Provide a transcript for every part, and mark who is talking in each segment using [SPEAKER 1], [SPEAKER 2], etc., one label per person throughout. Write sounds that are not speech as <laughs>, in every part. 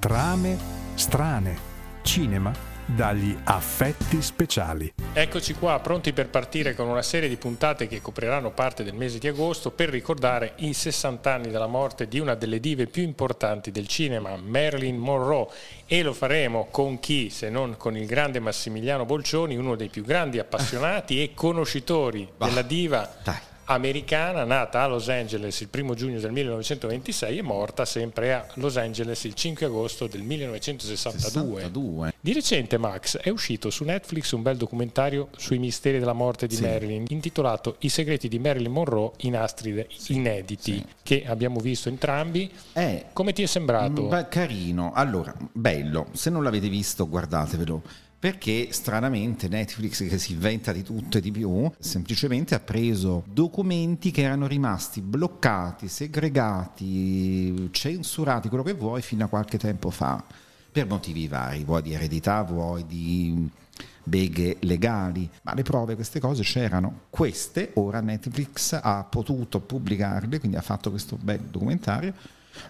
[SPEAKER 1] Trame strane. Cinema dagli affetti speciali.
[SPEAKER 2] Eccoci qua, pronti per partire con una serie di puntate che copriranno parte del mese di agosto per ricordare i 60 anni della morte di una delle dive più importanti del cinema, Marilyn Monroe. E lo faremo con chi, se non con il grande Massimiliano Bolcioni, uno dei più grandi appassionati e conoscitori bah, della diva. Dai americana, nata a Los Angeles il 1 giugno del 1926 e morta sempre a Los Angeles il 5 agosto del 1962. 62. Di recente, Max, è uscito su Netflix un bel documentario sui misteri della morte di sì. Marilyn, intitolato I segreti di Marilyn Monroe in astri inediti, sì. che abbiamo visto entrambi.
[SPEAKER 3] È,
[SPEAKER 2] Come ti è sembrato?
[SPEAKER 3] Beh, carino, allora, bello, se non l'avete visto guardatevelo perché stranamente Netflix che si inventa di tutto e di più semplicemente ha preso documenti che erano rimasti bloccati, segregati, censurati, quello che vuoi fino a qualche tempo fa. Per motivi vari, vuoi di eredità, vuoi di beghe legali, ma le prove, queste cose c'erano. Queste ora Netflix ha potuto pubblicarle, quindi ha fatto questo bel documentario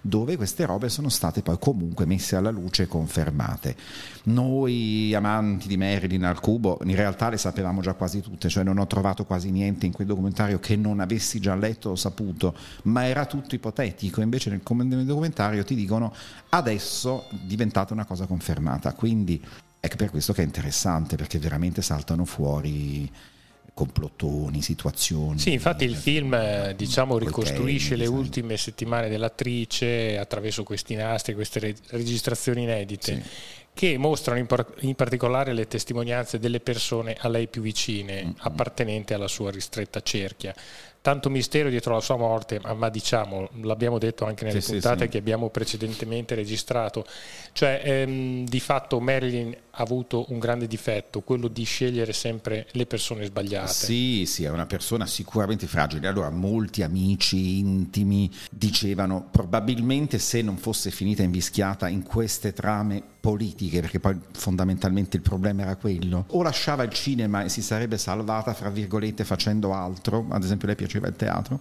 [SPEAKER 3] dove queste robe sono state poi comunque messe alla luce e confermate. Noi amanti di Marilyn al cubo in realtà le sapevamo già quasi tutte, cioè non ho trovato quasi niente in quel documentario che non avessi già letto o saputo, ma era tutto ipotetico, invece nel documentario ti dicono adesso è diventata una cosa confermata, quindi è per questo che è interessante, perché veramente saltano fuori complottoni, situazioni.
[SPEAKER 2] Sì, infatti il film eh, diciamo, ricostruisce le ultime settimane dell'attrice attraverso questi nastri, queste registrazioni inedite. Sì. Che mostrano in, par- in, particolare le testimonianze delle persone a lei più vicine, mm-hmm. appartenenti alla sua ristretta cerchia tanto mistero dietro la sua morte, ma, ma diciamo, l'abbiamo detto anche nelle sì, puntate sì, sì. che abbiamo precedentemente registrato, cioè ehm, di fatto Marilyn ha avuto un grande difetto, quello di scegliere sempre le persone sbagliate.
[SPEAKER 3] Sì, sì, è una persona sicuramente fragile. Allora, molti amici intimi dicevano probabilmente se non fosse finita invischiata in queste trame politiche, perché poi fondamentalmente il problema era quello, o lasciava il cinema e si sarebbe salvata, fra virgolette, facendo altro, ad esempio lei piaceva il teatro,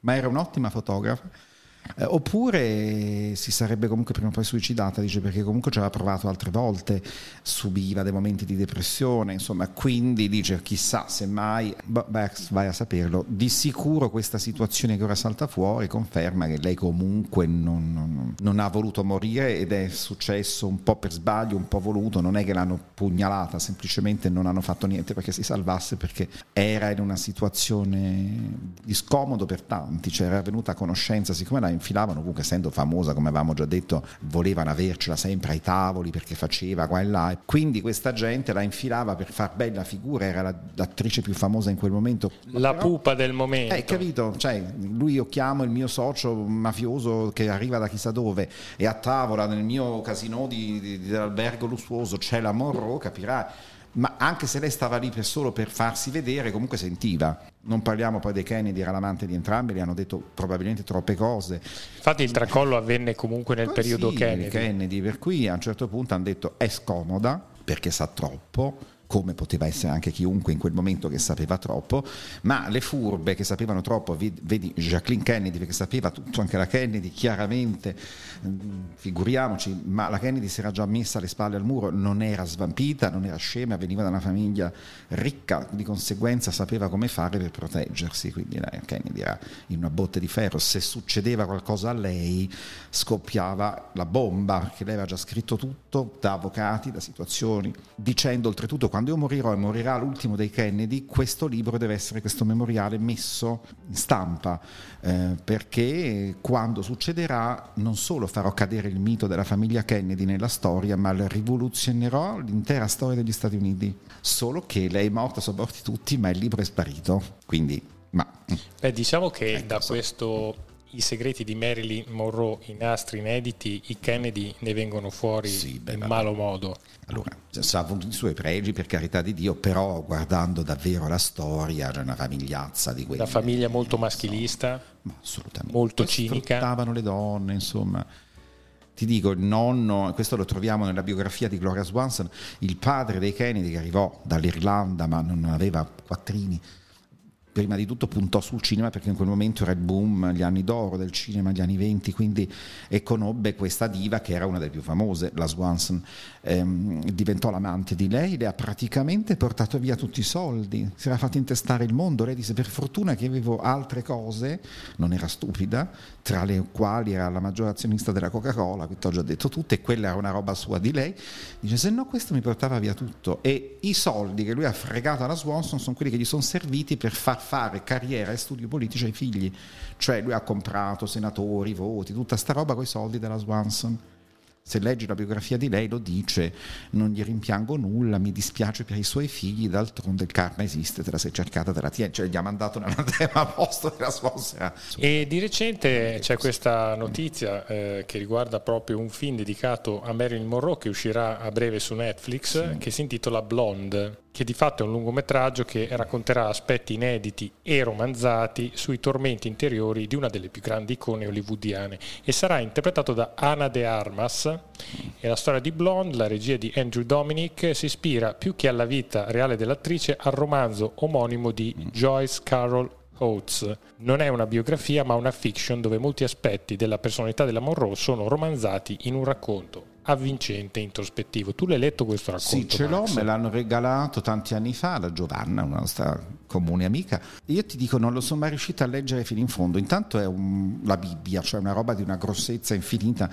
[SPEAKER 3] ma era un'ottima fotografa eh, oppure si sarebbe comunque prima o poi suicidata, dice perché comunque ci aveva provato altre volte, subiva dei momenti di depressione, insomma, quindi dice chissà se mai, beh, vai a saperlo, di sicuro questa situazione che ora salta fuori conferma che lei comunque non, non, non ha voluto morire ed è successo un po' per sbaglio, un po' voluto, non è che l'hanno pugnalata, semplicemente non hanno fatto niente perché si salvasse, perché era in una situazione di scomodo per tanti, cioè era venuta a conoscenza, siccome la infilavano, comunque essendo famosa, come avevamo già detto, volevano avercela sempre ai tavoli perché faceva qua e là. Quindi questa gente la infilava per far bella figura, era l'attrice più famosa in quel momento.
[SPEAKER 2] La Però, pupa del momento.
[SPEAKER 3] Eh, capito? Cioè, lui io chiamo il mio socio mafioso che arriva da chissà dove e a tavola nel mio casino di, di, dell'albergo lussuoso c'è la Monroe, capirai ma anche se lei stava lì per solo per farsi vedere, comunque sentiva. Non parliamo poi dei Kennedy, era l'amante di entrambi, gli hanno detto probabilmente troppe cose.
[SPEAKER 2] Infatti il tracollo avvenne comunque nel periodo
[SPEAKER 3] sì,
[SPEAKER 2] Kennedy.
[SPEAKER 3] Kennedy. Per cui a un certo punto hanno detto è scomoda perché sa troppo come poteva essere anche chiunque in quel momento che sapeva troppo, ma le furbe che sapevano troppo, vedi Jacqueline Kennedy perché sapeva tutto, anche la Kennedy chiaramente, mm, figuriamoci, ma la Kennedy si era già messa le spalle al muro, non era svampita, non era scema, veniva da una famiglia ricca, di conseguenza sapeva come fare per proteggersi, quindi la Kennedy era in una botte di ferro, se succedeva qualcosa a lei scoppiava la bomba, perché lei aveva già scritto tutto da avvocati, da situazioni, dicendo oltretutto quando quando io morirò e morirà l'ultimo dei Kennedy, questo libro deve essere, questo memoriale messo in stampa, eh, perché quando succederà non solo farò cadere il mito della famiglia Kennedy nella storia, ma rivoluzionerò l'intera storia degli Stati Uniti. Solo che lei è morta, sono morti tutti, ma il libro è sparito. Quindi, ma...
[SPEAKER 2] Beh, diciamo che ecco, da questo i segreti di Marilyn Monroe in nastri inediti, i Kennedy ne vengono fuori sì, beh, in malo modo.
[SPEAKER 3] Allora, ha avuto i suoi pregi per carità di Dio, però guardando davvero la storia, c'è una famigliazza di quelle.
[SPEAKER 2] La famiglia molto maschilista, so, assolutamente. molto cinica.
[SPEAKER 3] Sfruttavano le donne, insomma. Ti dico, il nonno, questo lo troviamo nella biografia di Gloria Swanson, il padre dei Kennedy che arrivò dall'Irlanda ma non aveva quattrini, prima di tutto puntò sul cinema perché in quel momento era il boom, gli anni d'oro del cinema, gli anni venti, quindi e conobbe questa diva che era una delle più famose, la Swanson, ehm, diventò l'amante di lei, le ha praticamente portato via tutti i soldi, si era fatto intestare il mondo, lei disse per fortuna che avevo altre cose, non era stupida, tra le quali era la maggiore azionista della Coca-Cola, che ti ho già detto tutte, e quella era una roba sua di lei, dice se no questo mi portava via tutto e i soldi che lui ha fregato alla Swanson sono quelli che gli sono serviti per far fare carriera e studio politici ai figli. Cioè lui ha comprato senatori, voti, tutta sta roba con i soldi della Swanson se leggi la biografia di lei lo dice, non gli rimpiango nulla, mi dispiace per i suoi figli, d'altronde il karma esiste, te la sei cercata, te la tieni, cioè gli ha mandato nell'anatema <laughs> a posto della sponsora.
[SPEAKER 2] E di recente c'è questa notizia eh, che riguarda proprio un film dedicato a Marilyn Monroe che uscirà a breve su Netflix, sì. che si intitola Blonde che di fatto è un lungometraggio che racconterà aspetti inediti e romanzati sui tormenti interiori di una delle più grandi icone hollywoodiane e sarà interpretato da Ana de Armas. E la storia di Blonde, la regia di Andrew Dominic, si ispira più che alla vita reale dell'attrice al romanzo omonimo di Joyce Carol Oates. Non è una biografia ma una fiction dove molti aspetti della personalità della Monroe sono romanzati in un racconto avvincente, introspettivo. Tu l'hai letto questo racconto?
[SPEAKER 3] Sì, ce l'ho, me l'hanno regalato tanti anni fa la Giovanna, una nostra comune amica. Io ti dico, non lo sono mai riuscita a leggere fino in fondo. Intanto è un, la Bibbia, cioè una roba di una grossezza infinita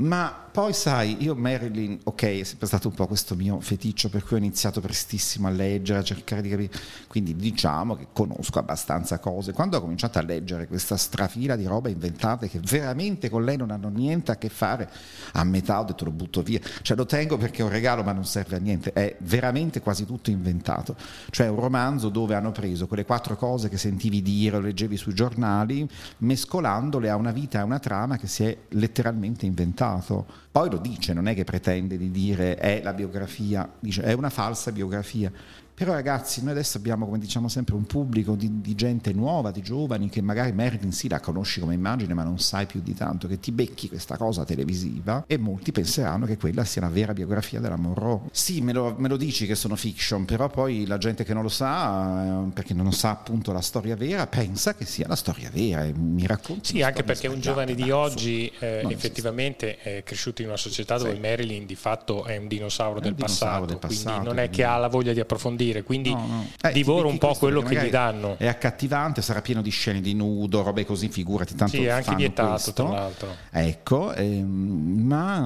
[SPEAKER 3] ma poi sai, io Marilyn, ok, è sempre stato un po' questo mio feticcio per cui ho iniziato prestissimo a leggere, a cercare di capire, quindi diciamo che conosco abbastanza cose. Quando ho cominciato a leggere questa strafila di robe inventate che veramente con lei non hanno niente a che fare, a metà ho detto lo butto via, cioè lo tengo perché è un regalo ma non serve a niente, è veramente quasi tutto inventato. Cioè un romanzo dove hanno preso quelle quattro cose che sentivi dire o leggevi sui giornali, mescolandole a una vita a una trama che si è letteralmente inventata passato. Poi lo dice, non è che pretende di dire è la biografia, dice è una falsa biografia. Però ragazzi, noi adesso abbiamo, come diciamo sempre, un pubblico di, di, gente nuova, di giovani, che magari Merlin sì la conosci come immagine, ma non sai più di tanto, che ti becchi questa cosa televisiva e molti penseranno che quella sia una vera biografia della Monroe. Sì, me lo, me lo dici che sono fiction, però poi la gente che non lo sa, eh, perché non sa appunto la storia vera, pensa che sia la storia vera e mi racconti.
[SPEAKER 2] Sì, anche perché un giovane di oggi eh, effettivamente è cresciuto in una società dove sì. Marilyn di fatto è un dinosauro, è del, dinosauro passato, del passato, quindi non è che ha la voglia di approfondire dire, quindi no, no. Eh, divoro un po' quello che gli danno.
[SPEAKER 3] È accattivante, sarà pieno di scene di nudo, robe così, figurati, tanto Sì, è anche vietato questo. tra l'altro. Ecco, ehm, ma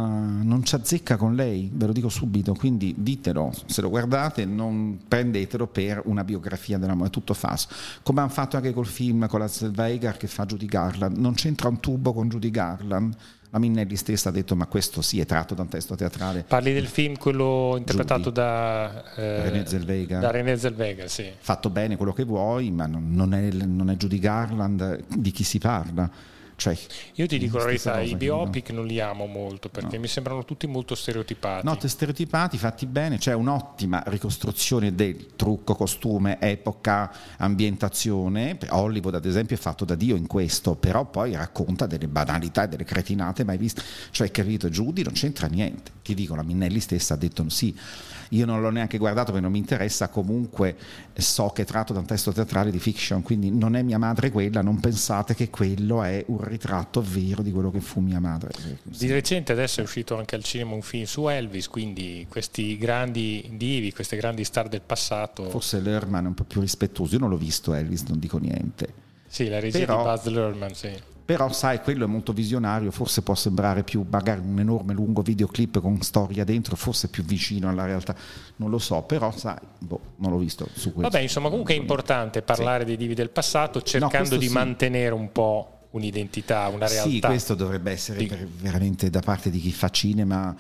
[SPEAKER 3] non ci azzecca con lei, ve lo dico subito, quindi ditelo, se lo guardate non prendetelo per una biografia dell'amore, è tutto falso. Come hanno fatto anche col film con la Zellweger che fa Judy Garland, non c'entra un tubo con Judy Garland la Minnelli stessa ha detto ma questo sì è tratto da un testo teatrale.
[SPEAKER 2] Parli del film, quello interpretato Giudi, da,
[SPEAKER 3] eh, René Zellweger.
[SPEAKER 2] da René Zellweger. sì.
[SPEAKER 3] Fatto bene quello che vuoi, ma non, è, non è Judy Garland di chi si parla cioè,
[SPEAKER 2] Io ti dico la verità, i biopic no. non li amo molto perché no. mi sembrano tutti molto stereotipati.
[SPEAKER 3] No, stereotipati, fatti bene, c'è un'ottima ricostruzione del trucco, costume, epoca, ambientazione. Hollywood, ad esempio, è fatto da Dio in questo, però poi racconta delle banalità e delle cretinate mai viste. Cioè, capito, Judy non c'entra niente. Ti dico, la Minnelli stessa ha detto sì. Io non l'ho neanche guardato perché non mi interessa, comunque so che è tratto da un testo teatrale di fiction, quindi non è mia madre quella, non pensate che quello è un ritratto vero di quello che fu mia madre.
[SPEAKER 2] Di recente adesso è uscito anche al cinema un film su Elvis, quindi questi grandi divi, queste grandi star del passato.
[SPEAKER 3] Forse Lerman è un po' più rispettoso, io non l'ho visto Elvis, non dico niente.
[SPEAKER 2] Sì, la regia Però, di Buzz Lerman, sì
[SPEAKER 3] però sai quello è molto visionario forse può sembrare più magari un enorme lungo videoclip con storia dentro forse più vicino alla realtà non lo so però sai boh, non l'ho visto su questo
[SPEAKER 2] vabbè insomma comunque è importante parlare sì. dei divi del passato cercando no, di sì. mantenere un po' un'identità, una realtà.
[SPEAKER 3] Sì, questo dovrebbe essere veramente da parte di chi fa cinema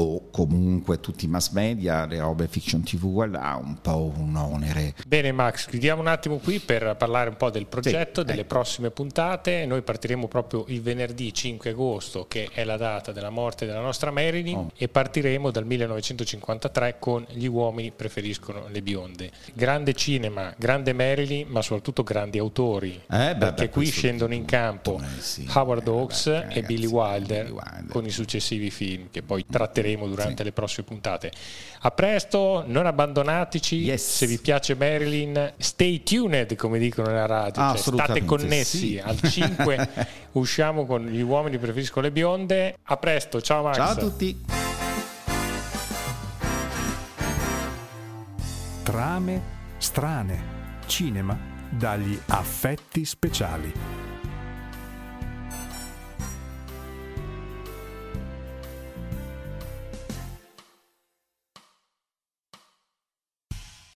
[SPEAKER 3] o comunque tutti i mass media, le robe fiction tv, ha un po' un onere.
[SPEAKER 2] Bene Max, chiudiamo un attimo qui per parlare un po' del progetto, sì, delle ecco. prossime puntate. Noi partiremo proprio il venerdì 5 agosto, che è la data della morte della nostra Marilyn, oh. e partiremo dal 1953 con Gli uomini preferiscono le bionde. Grande cinema, grande Marilyn, ma soprattutto grandi autori, eh, beh, perché beh, qui scendono in campo eh, sì. Howard Hawks eh, e Billy Wilder, Billy Wilder, con i successivi film che poi tratteremo vedremo durante
[SPEAKER 3] sì.
[SPEAKER 2] le prossime puntate. A presto, non abbandonateci.
[SPEAKER 3] Yes.
[SPEAKER 2] Se vi piace Marilyn, stay tuned, come dicono nella radio.
[SPEAKER 3] Ah,
[SPEAKER 2] Cioè, state connessi.
[SPEAKER 3] sì.
[SPEAKER 2] Al 5 <laughs> usciamo con gli uomini preferisco le bionde. A presto, ciao Max.
[SPEAKER 3] Ciao a tutti.
[SPEAKER 1] Trame strane. Cinema dagli affetti speciali.